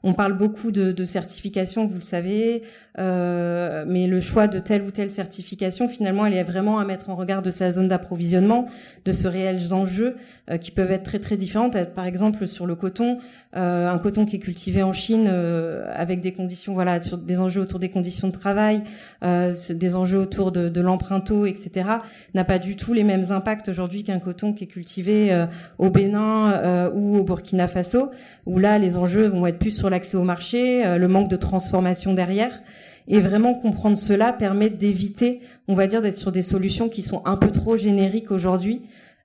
On parle beaucoup de, certification, vous le savez, euh, mais le choix de telle ou telle certification, finalement, elle est vraiment à mettre en regard de sa zone d'approvisionnement, de ce réels enjeux euh, qui peuvent être très très différents. Par exemple, sur le coton, euh, un coton qui est cultivé en Chine euh, avec des conditions, voilà, sur des enjeux autour des conditions de travail, euh, des enjeux autour de, de l'empreinte eau, etc., n'a pas du tout les mêmes impacts aujourd'hui qu'un coton qui est cultivé au Bénin ou au Burkina Faso, où là, les enjeux vont être plus sur l'accès au marché, euh, le manque de transformation derrière. Et vraiment comprendre cela permet d'éviter, on va dire, d'être sur des solutions qui sont un peu trop génériques aujourd'hui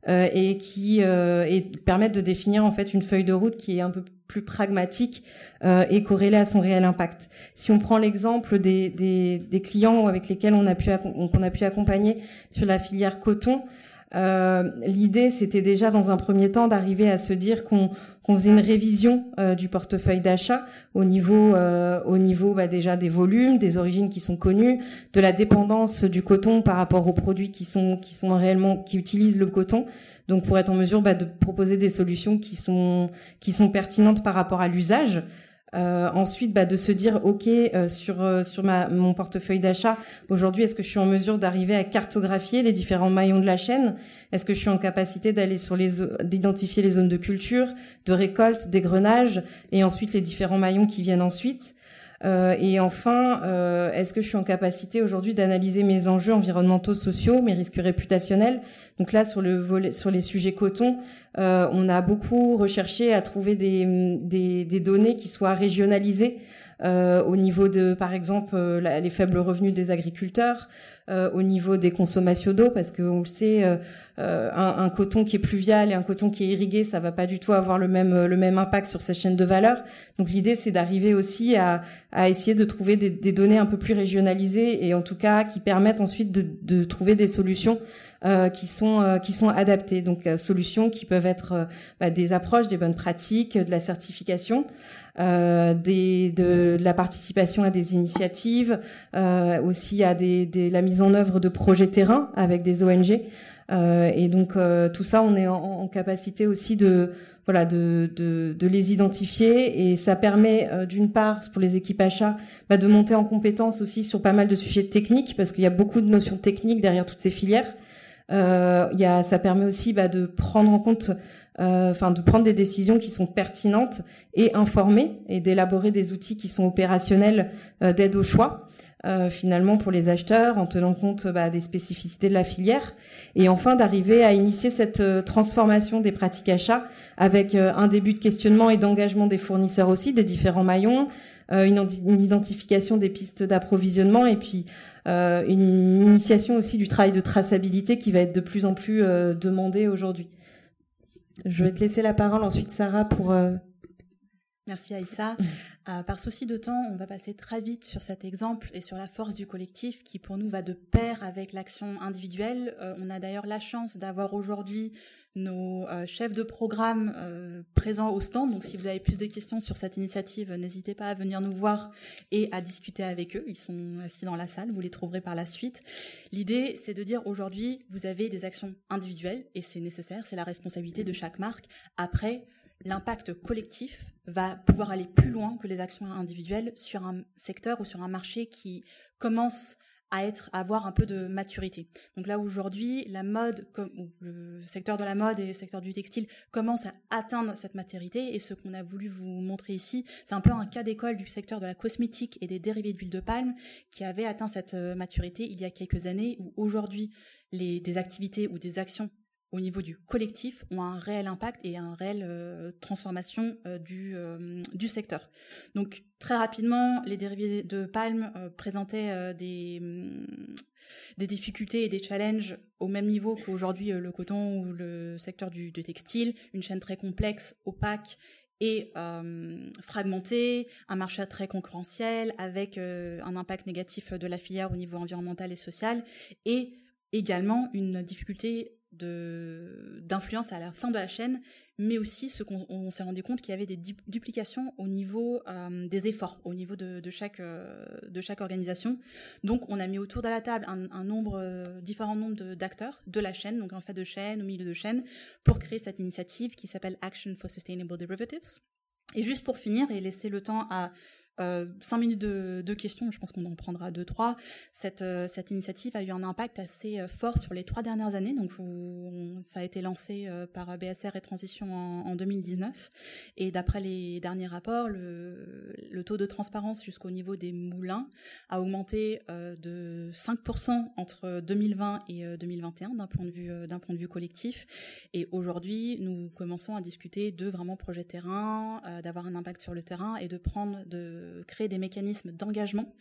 euh, et qui euh, et permettent de définir en fait une feuille de route qui est un peu plus pragmatique et corrélée à son réel impact. Si on prend l'exemple des, clients avec lesquels on a pu qu'on a pu accompagner sur la filière coton, l'idée, c'était déjà dans un premier temps d'arriver à se dire qu'on faisait une révision euh, du portefeuille d'achat au niveau, euh, au niveau bah, déjà des volumes, des origines qui sont connues, de la dépendance du coton par rapport aux produits qui sont qui sont réellement qui utilisent le coton. Donc pour être en mesure bah, de proposer des solutions qui sont qui sont pertinentes par rapport à l'usage. Euh, ensuite, bah, de se dire, ok, euh, sur euh, sur mon portefeuille d'achat, aujourd'hui, est-ce que je suis en mesure d'arriver à cartographier les différents maillons de la chaîne? Est-ce que je suis en capacité d'aller sur les d'identifier les zones de culture, de récolte, d'égrenage, et ensuite les différents maillons qui viennent ensuite? Euh, et enfin, euh, est-ce que je suis en capacité aujourd'hui d'analyser mes enjeux environnementaux, sociaux, mes risques réputationnels? Donc là, sur le volet, sur les sujets coton, euh, on a beaucoup recherché à trouver des, des, des données qui soient régionalisées euh, au niveau de, par exemple, euh, les faibles revenus des agriculteurs, euh, au niveau des consommations d'eau, parce qu'on le sait, un, un, coton qui est pluvial et un coton qui est irrigué, ça va pas du tout avoir le même le même impact sur ces chaînes de valeur. Donc l'idée, c'est d'arriver aussi à, à essayer de trouver des, des, données un peu plus régionalisées et en tout cas qui permettent ensuite de, de trouver des solutions euh, qui sont euh, qui sont adaptées. Donc solutions qui peuvent être bah, des approches, des bonnes pratiques, de la certification, euh, des, de, de, la participation à des initiatives, euh, aussi à des, des, la mise en œuvre de projets terrain avec des ONG. Euh, et donc euh, tout ça, on est en, en, capacité aussi de voilà de, de, de, les identifier et ça permet euh, d'une part pour les équipes achats bah, de monter en compétence aussi sur pas mal de sujets techniques parce qu'il y a beaucoup de notions techniques derrière toutes ces filières. Euh, y a, ça permet aussi bah, de prendre en compte enfin de prendre des décisions qui sont pertinentes et informées et d'élaborer des outils qui sont opérationnels euh, d'aide au choix. Euh, finalement pour les acheteurs en tenant compte bah, des spécificités de la filière et enfin d'arriver à initier cette transformation des pratiques achats avec un début de questionnement et d'engagement des fournisseurs aussi des différents maillons une, une, identification des pistes d'approvisionnement et puis une initiation aussi du travail de traçabilité qui va être de plus en plus demandé aujourd'hui. Je vais te laisser la parole ensuite, Sarah, pour. Euh... Merci Aïssa. euh, par souci de temps, on va passer très vite sur cet exemple et sur la force du collectif qui pour nous va de pair avec l'action individuelle. Euh, on a d'ailleurs la chance d'avoir aujourd'hui nos euh, chefs de programme présents au stand. Donc si vous avez plus de questions sur cette initiative, n'hésitez pas à venir nous voir et à discuter avec eux. Ils sont assis dans la salle, vous les trouverez par la suite. L'idée, c'est de dire aujourd'hui, vous avez des actions individuelles et c'est nécessaire, c'est la responsabilité de chaque marque. Après, l'impact collectif va pouvoir aller plus loin que les actions individuelles sur un secteur ou sur un marché qui commence à être à avoir un peu de maturité. Donc là aujourd'hui, la mode comme le secteur de la mode et le secteur du textile commencent à atteindre cette maturité et ce qu'on a voulu vous montrer ici, c'est un peu un cas d'école du secteur de la cosmétique et des dérivés d'huile de palme qui avait atteint cette euh, maturité il y a quelques années où aujourd'hui les des activités ou des actions au niveau du collectif ont un réel impact et une réelle euh, transformation euh, du, euh, du secteur. Donc très rapidement, les dérivés de palme présentaient des, mm, des difficultés et des challenges au même niveau qu'aujourd'hui le coton ou le secteur du, du, textile, une chaîne très complexe, opaque et fragmentée, un marché très concurrentiel avec un impact négatif de la filière au niveau environnemental et social. Et également une difficulté d'influence à la fin de la chaîne, mais aussi ce qu'on s'est rendu compte qu'il y avait des duplications au niveau euh, des efforts, au niveau de, de chaque euh, de chaque organisation. Donc, on a mis autour de la table un, nombre euh, différent nombre d'acteurs de, la chaîne, donc en fait de chaîne, au milieu de chaîne, pour créer cette initiative qui s'appelle Action for Sustainable Derivatives. Et juste pour finir et laisser le temps à euh, cinq minutes de, questions, je pense qu'on en prendra deux, trois. Cette, euh, initiative a eu un impact assez euh, fort sur les trois dernières années. Donc, ça a été lancé euh, par BSR et Transition en, en 2019. Et d'après les derniers rapports, le, taux de transparence jusqu'au niveau des moulins a augmenté de 5% entre 2020 et 2021 d'un point de vue point de vue collectif. Et aujourd'hui, nous commençons à discuter de vraiment projets terrain, d'avoir un impact sur le terrain et de prendre de créer des mécanismes d'engagement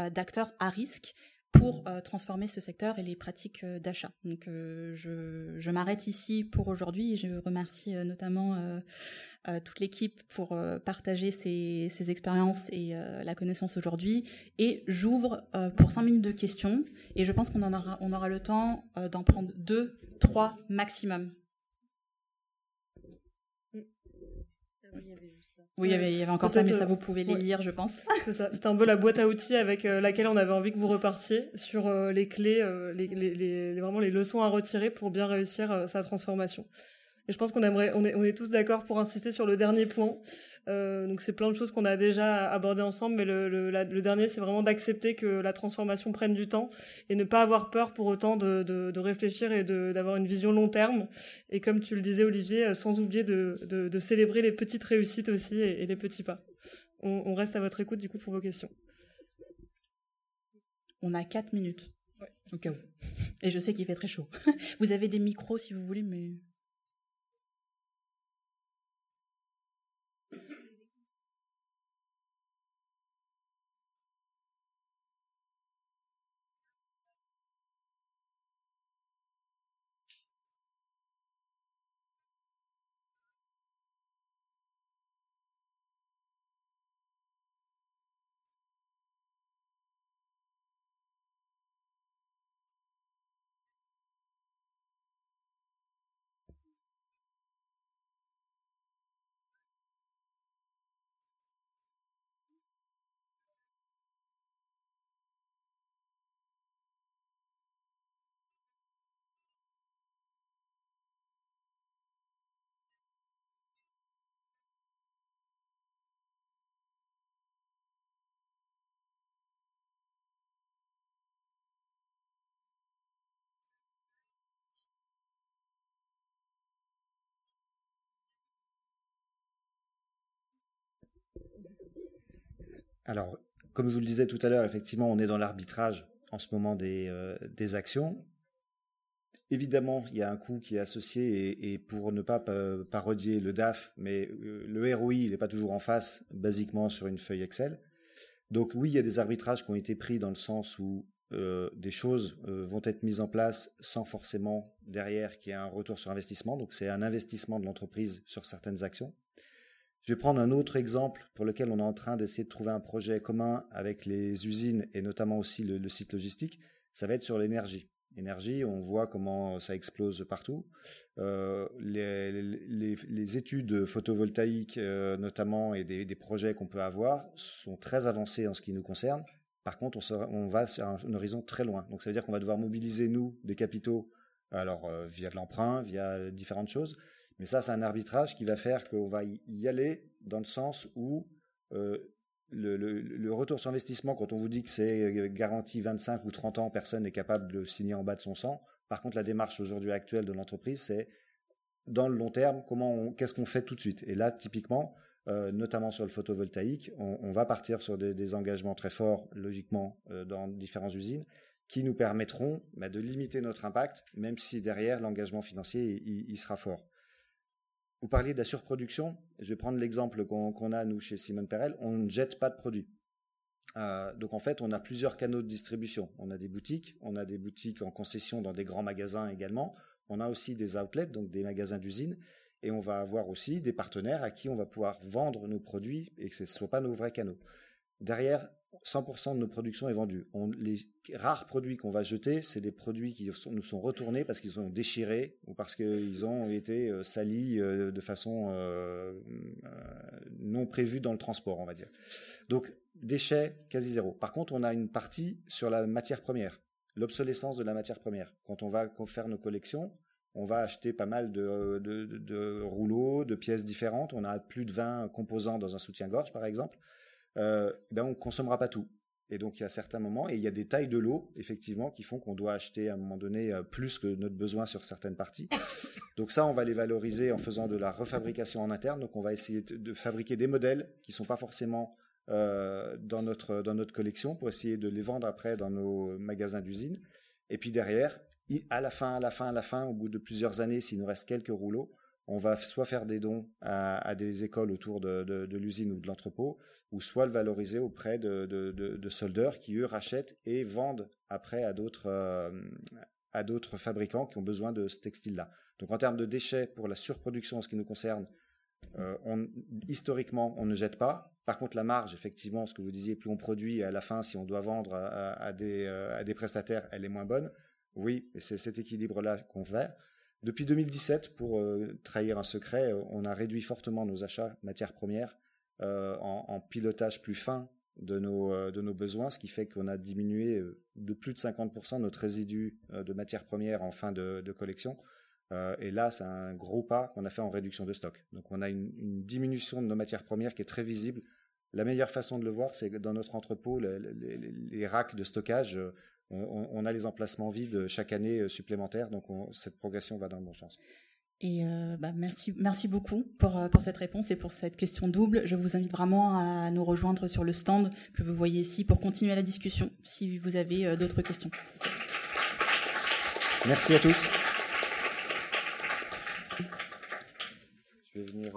euh, d'acteurs à risque pour euh, transformer ce secteur et les pratiques euh, d'achat. Donc je, je m'arrête ici pour aujourd'hui. Je remercie notamment toute l'équipe pour partager ses, ses, expériences et la connaissance aujourd'hui. Et j'ouvre pour cinq minutes de questions. Et je pense qu'on en aura, on aura le temps d'en prendre deux, trois maximum. Oui, il y avait, il y avait encore ça, mais ça, vous pouvez les lire, je pense. C'est ça. C'était un peu la boîte à outils avec euh, laquelle on avait envie que vous repartiez sur euh, les clés, euh, les, les, les, vraiment les leçons à retirer pour bien réussir sa transformation. Et je pense qu'on aimerait, on est, on est tous d'accord pour insister sur le dernier point. Euh, donc c'est plein de choses qu'on a déjà abordées ensemble, mais le, le, le dernier, c'est vraiment d'accepter que la transformation prenne du temps et ne pas avoir peur pour autant de, de, de réfléchir et d'avoir une vision long terme. Et comme tu le disais, Olivier, euh, sans oublier de, de célébrer les petites réussites aussi et, et les petits pas. On, on, reste à votre écoute du coup pour vos questions. On a quatre minutes. Ouais. Au cas où. Et je sais qu'il fait très chaud. Vous avez des micros si vous voulez, mais... Alors, comme je vous le disais tout à l'heure, effectivement, on est dans l'arbitrage en ce moment des, euh, actions. Évidemment, il y a un coût qui est associé et, pour ne pas parodier le DAF, mais euh, le ROI, il n'est pas toujours en face, basiquement sur une feuille Excel. Donc oui, il y a des arbitrages qui ont été pris dans le sens où euh, des choses vont être mises en place sans forcément derrière qu'il y ait un retour sur investissement. Donc c'est un investissement de l'entreprise sur certaines actions. Je vais prendre un autre exemple pour lequel on est en train d'essayer de trouver un projet commun avec les usines et notamment aussi le, site logistique. Ça va être sur l'énergie. Énergie, on voit comment ça explose partout. Euh, les, études photovoltaïques, euh, notamment, et des, projets qu'on peut avoir, sont très avancées en ce qui nous concerne. Par contre, on va sur un, un, horizon très loin. Donc, ça veut dire qu'on va devoir mobiliser, nous, des capitaux, alors euh, via de l'emprunt, via différentes choses, Mais ça, c'est un arbitrage qui va faire qu'on va y aller dans le sens où euh, le, retour sur investissement, quand on vous dit que c'est garanti 25 ou 30 ans, personne n'est capable de signer en bas de son sang. Par contre, la démarche aujourd'hui actuelle de l'entreprise, c'est dans le long terme, comment qu'est-ce qu'on fait tout de suite? Et là, typiquement, euh, notamment sur le photovoltaïque, on, va partir sur des, engagements très forts, logiquement, euh, dans différentes usines, qui nous permettront bah, de limiter notre impact, même si derrière l'engagement financier il, sera fort. Vous parliez de la surproduction. Je vais prendre l'exemple qu'on a nous chez Simon Perel. On ne jette pas de produits. Euh, donc en fait, on a plusieurs canaux de distribution. On a des boutiques, on a des boutiques en concession dans des grands magasins également. On a aussi des outlets, donc des magasins d'usine. Et on va avoir aussi des partenaires à qui on va pouvoir vendre nos produits et que ce ne soient pas nos vrais canaux. Derrière, 100% de nos productions est vendue. les rares produits qu'on va jeter, c'est des produits qui nous sont retournés parce qu'ils sont déchirés ou parce qu'ils ont été euh, salis euh, de façon euh, non prévue dans le transport, on va dire. Donc, déchets quasi zéro. Par contre, on a une partie sur la matière première, l'obsolescence de la matière première. Quand on va faire nos collections, on va acheter pas mal de, rouleaux, de pièces différentes. On a plus de 20 composants dans un soutien-gorge, par exemple. Euh, ben on consommera pas tout. Et donc il y a certains moments, et il y a des tailles de l'eau, effectivement, qui font qu'on doit acheter à un moment donné euh, plus que notre besoin sur certaines parties. Donc ça, on va les valoriser en faisant de la refabrication en interne. Donc on va essayer de fabriquer des modèles qui sont pas forcément euh, dans notre dans notre collection pour essayer de les vendre après dans nos magasins d'usine. Et puis derrière, à la fin, à la fin, à la fin, au bout de plusieurs années, s'il nous reste quelques rouleaux, on va soit faire des dons à, des écoles autour de, l'usine ou de l'entrepôt, ou soit le valoriser auprès de, soldeurs qui, eux, rachètent et vendent après à d'autres euh, à d'autres fabricants qui ont besoin de ce textile-là. Donc en termes de déchets, pour la surproduction en ce qui nous concerne, euh, historiquement, on ne jette pas. Par contre, la marge, effectivement, ce que vous disiez, plus on produit, à la fin, si on doit vendre à, des, euh, à des prestataires, elle est moins bonne. Oui, c'est cet équilibre-là qu'on fait. Depuis 2017, pour euh, trahir un secret, euh, on a réduit fortement nos achats matières premières euh, en, pilotage plus fin de nos, besoins, ce qui fait qu'on a diminué de plus de 50% notre résidu de matières premières en fin de, collection. et là, c'est un gros pas qu'on a fait en réduction de stock. Donc on a une, diminution de nos matières premières qui est très visible. La meilleure façon de le voir, c'est que dans notre entrepôt, les racks de stockage on, a les emplacements vides chaque année euh, supplémentaires, donc cette progression va dans le bon sens. Et euh, bah, merci, merci beaucoup pour, euh, pour cette réponse et pour cette question double. Je vous invite vraiment à nous rejoindre sur le stand que vous voyez ici pour continuer la discussion si vous avez d'autres questions. Merci à tous. Je vais venir...